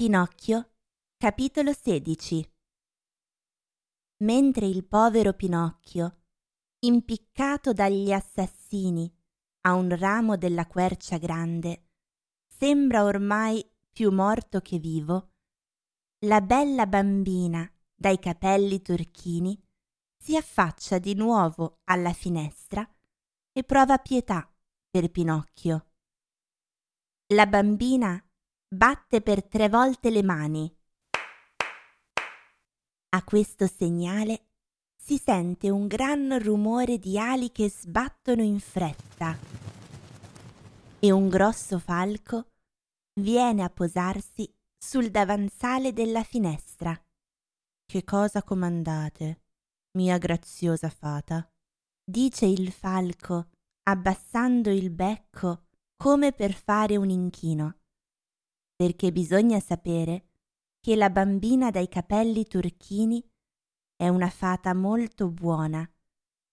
Pinocchio, capitolo 16 Mentre il povero Pinocchio, impiccato dagli assassini a un ramo della quercia grande, sembra ormai più morto che vivo, la bella bambina dai capelli turchini si affaccia di nuovo alla finestra e prova pietà per Pinocchio. La bambina batte per tre volte le mani. A questo segnale si sente un gran rumore di ali che sbattono in fretta e un grosso falco viene a posarsi sul davanzale della finestra. Che cosa comandate, mia graziosa fata? dice il falco, abbassando il becco come per fare un inchino perché bisogna sapere che la bambina dai capelli turchini è una fata molto buona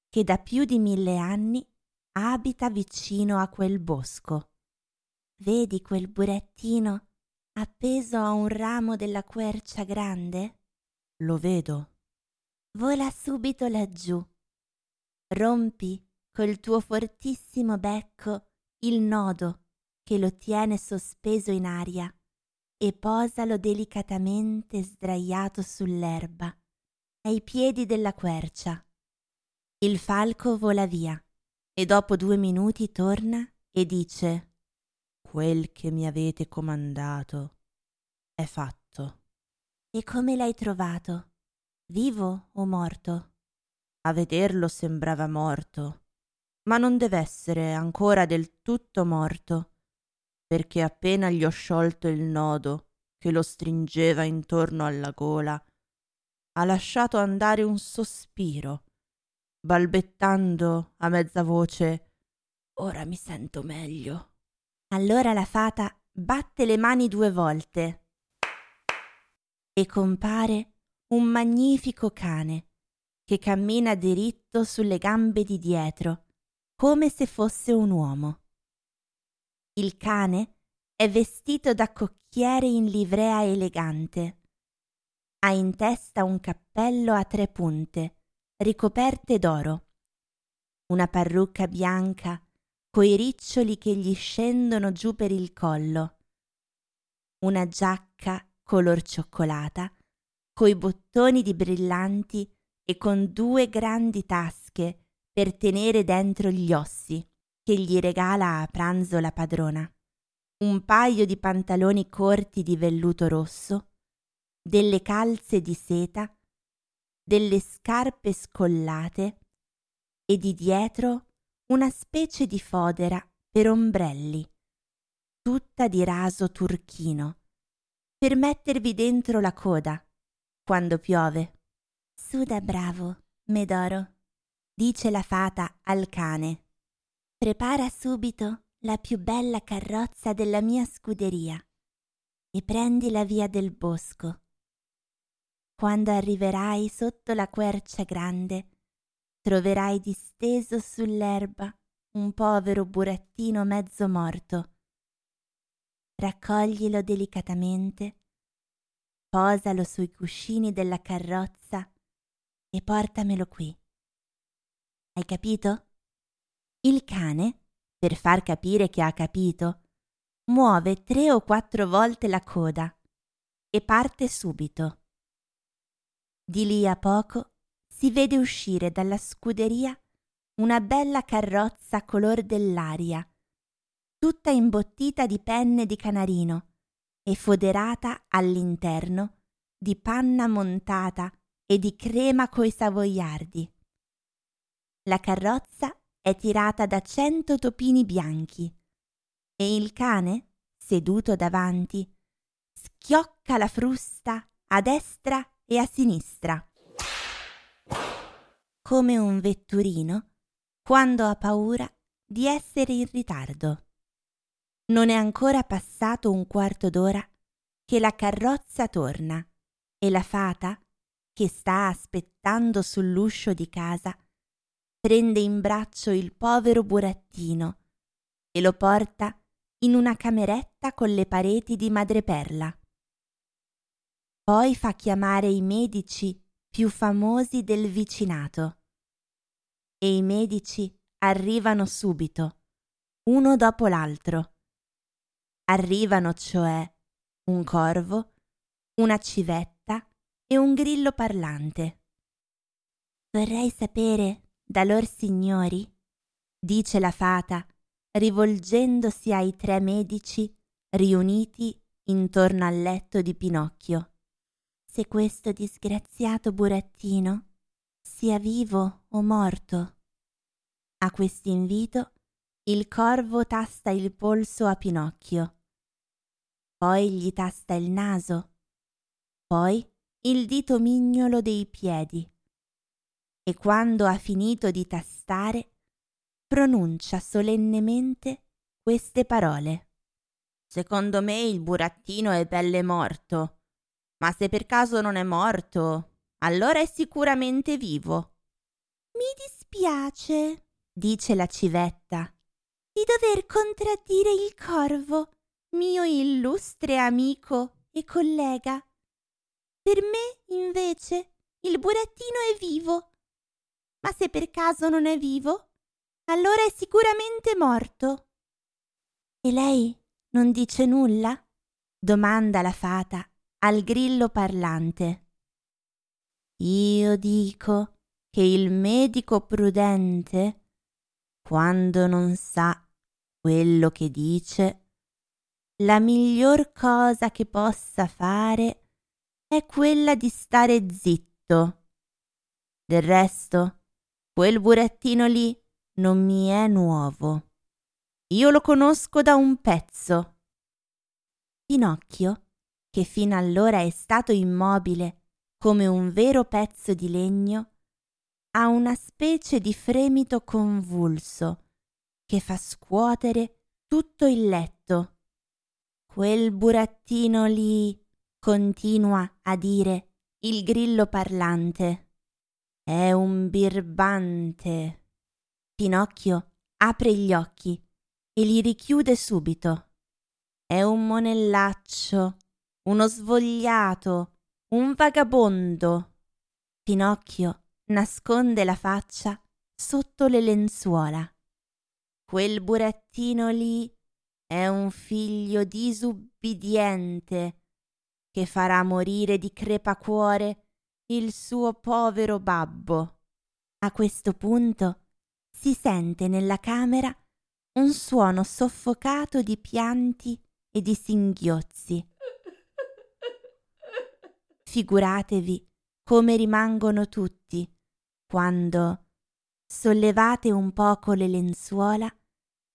che da più di mille anni abita vicino a quel bosco. Vedi quel burattino appeso a un ramo della quercia grande? Lo vedo. Vola subito laggiù. Rompi col tuo fortissimo becco il nodo che lo tiene sospeso in aria e posalo delicatamente sdraiato sull'erba, ai piedi della quercia. Il falco vola via e dopo due minuti torna e dice Quel che mi avete comandato è fatto. E come l'hai trovato? Vivo o morto? A vederlo sembrava morto, ma non deve essere ancora del tutto morto perché appena gli ho sciolto il nodo che lo stringeva intorno alla gola, ha lasciato andare un sospiro, balbettando a mezza voce Ora mi sento meglio. Allora la fata batte le mani due volte e compare un magnifico cane che cammina diritto sulle gambe di dietro, come se fosse un uomo. Il cane è vestito da cocchiere in livrea elegante. Ha in testa un cappello a tre punte, ricoperte d'oro. Una parrucca bianca coi riccioli che gli scendono giù per il collo. Una giacca color cioccolata, coi bottoni di brillanti e con due grandi tasche per tenere dentro gli ossi che gli regala a pranzo la padrona, un paio di pantaloni corti di velluto rosso, delle calze di seta, delle scarpe scollate e di dietro una specie di fodera per ombrelli, tutta di raso turchino, per mettervi dentro la coda quando piove. Suda bravo, Medoro, dice la fata al cane. Prepara subito la più bella carrozza della mia scuderia e prendi la via del bosco. Quando arriverai sotto la quercia grande, troverai disteso sull'erba un povero burattino mezzo morto. Raccoglilo delicatamente, posalo sui cuscini della carrozza e portamelo qui. Hai capito? Il cane, per far capire che ha capito, muove tre o quattro volte la coda e parte subito. Di lì a poco si vede uscire dalla scuderia una bella carrozza color dell'aria, tutta imbottita di penne di canarino e foderata all'interno di panna montata e di crema coi savoiardi. La carrozza è tirata da cento topini bianchi e il cane, seduto davanti, schiocca la frusta a destra e a sinistra, come un vetturino quando ha paura di essere in ritardo. Non è ancora passato un quarto d'ora che la carrozza torna e la fata, che sta aspettando sull'uscio di casa, prende in braccio il povero burattino e lo porta in una cameretta con le pareti di madreperla. Poi fa chiamare i medici più famosi del vicinato. E i medici arrivano subito, uno dopo l'altro. Arrivano cioè un corvo, una civetta e un grillo parlante. Vorrei sapere da lor signori, dice la fata, rivolgendosi ai tre medici riuniti intorno al letto di Pinocchio, se questo disgraziato burattino sia vivo o morto. A quest'invito il corvo tasta il polso a Pinocchio, poi gli tasta il naso, poi il dito mignolo dei piedi e quando ha finito di tastare pronuncia solennemente queste parole. Secondo me il burattino è belle morto, ma se per caso non è morto, allora è sicuramente vivo. Mi dispiace, dice la civetta, di dover contraddire il corvo, mio illustre amico e collega. Per me, invece, il burattino è vivo. Ma se per caso non è vivo, allora è sicuramente morto. E lei non dice nulla? domanda la fata al grillo parlante. Io dico che il medico prudente, quando non sa quello che dice, la miglior cosa che possa fare è quella di stare zitto. Del resto, quel burattino lì non mi è nuovo. Io lo conosco da un pezzo. Pinocchio, che fino allora è stato immobile come un vero pezzo di legno, ha una specie di fremito convulso che fa scuotere tutto il letto. Quel burattino lì, continua a dire il grillo parlante, è un birbante. Pinocchio apre gli occhi e li richiude subito. È un monellaccio, uno svogliato, un vagabondo. Pinocchio nasconde la faccia sotto le lenzuola. Quel burattino lì è un figlio disubbidiente che farà morire di crepacuore il suo povero babbo. A questo punto si sente nella camera un suono soffocato di pianti e di singhiozzi. Figuratevi come rimangono tutti quando, sollevate un poco le lenzuola,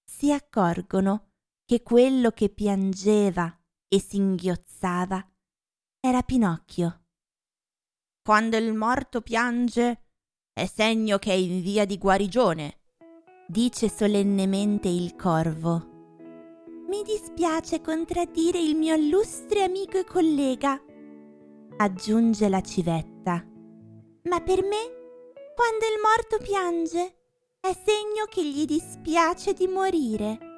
si accorgono che quello che piangeva e singhiozzava era Pinocchio. Quando il morto piange è segno che è in via di guarigione, dice solennemente il corvo. Mi dispiace contraddire il mio illustre amico e collega, aggiunge la civetta. Ma per me, quando il morto piange, è segno che gli dispiace di morire.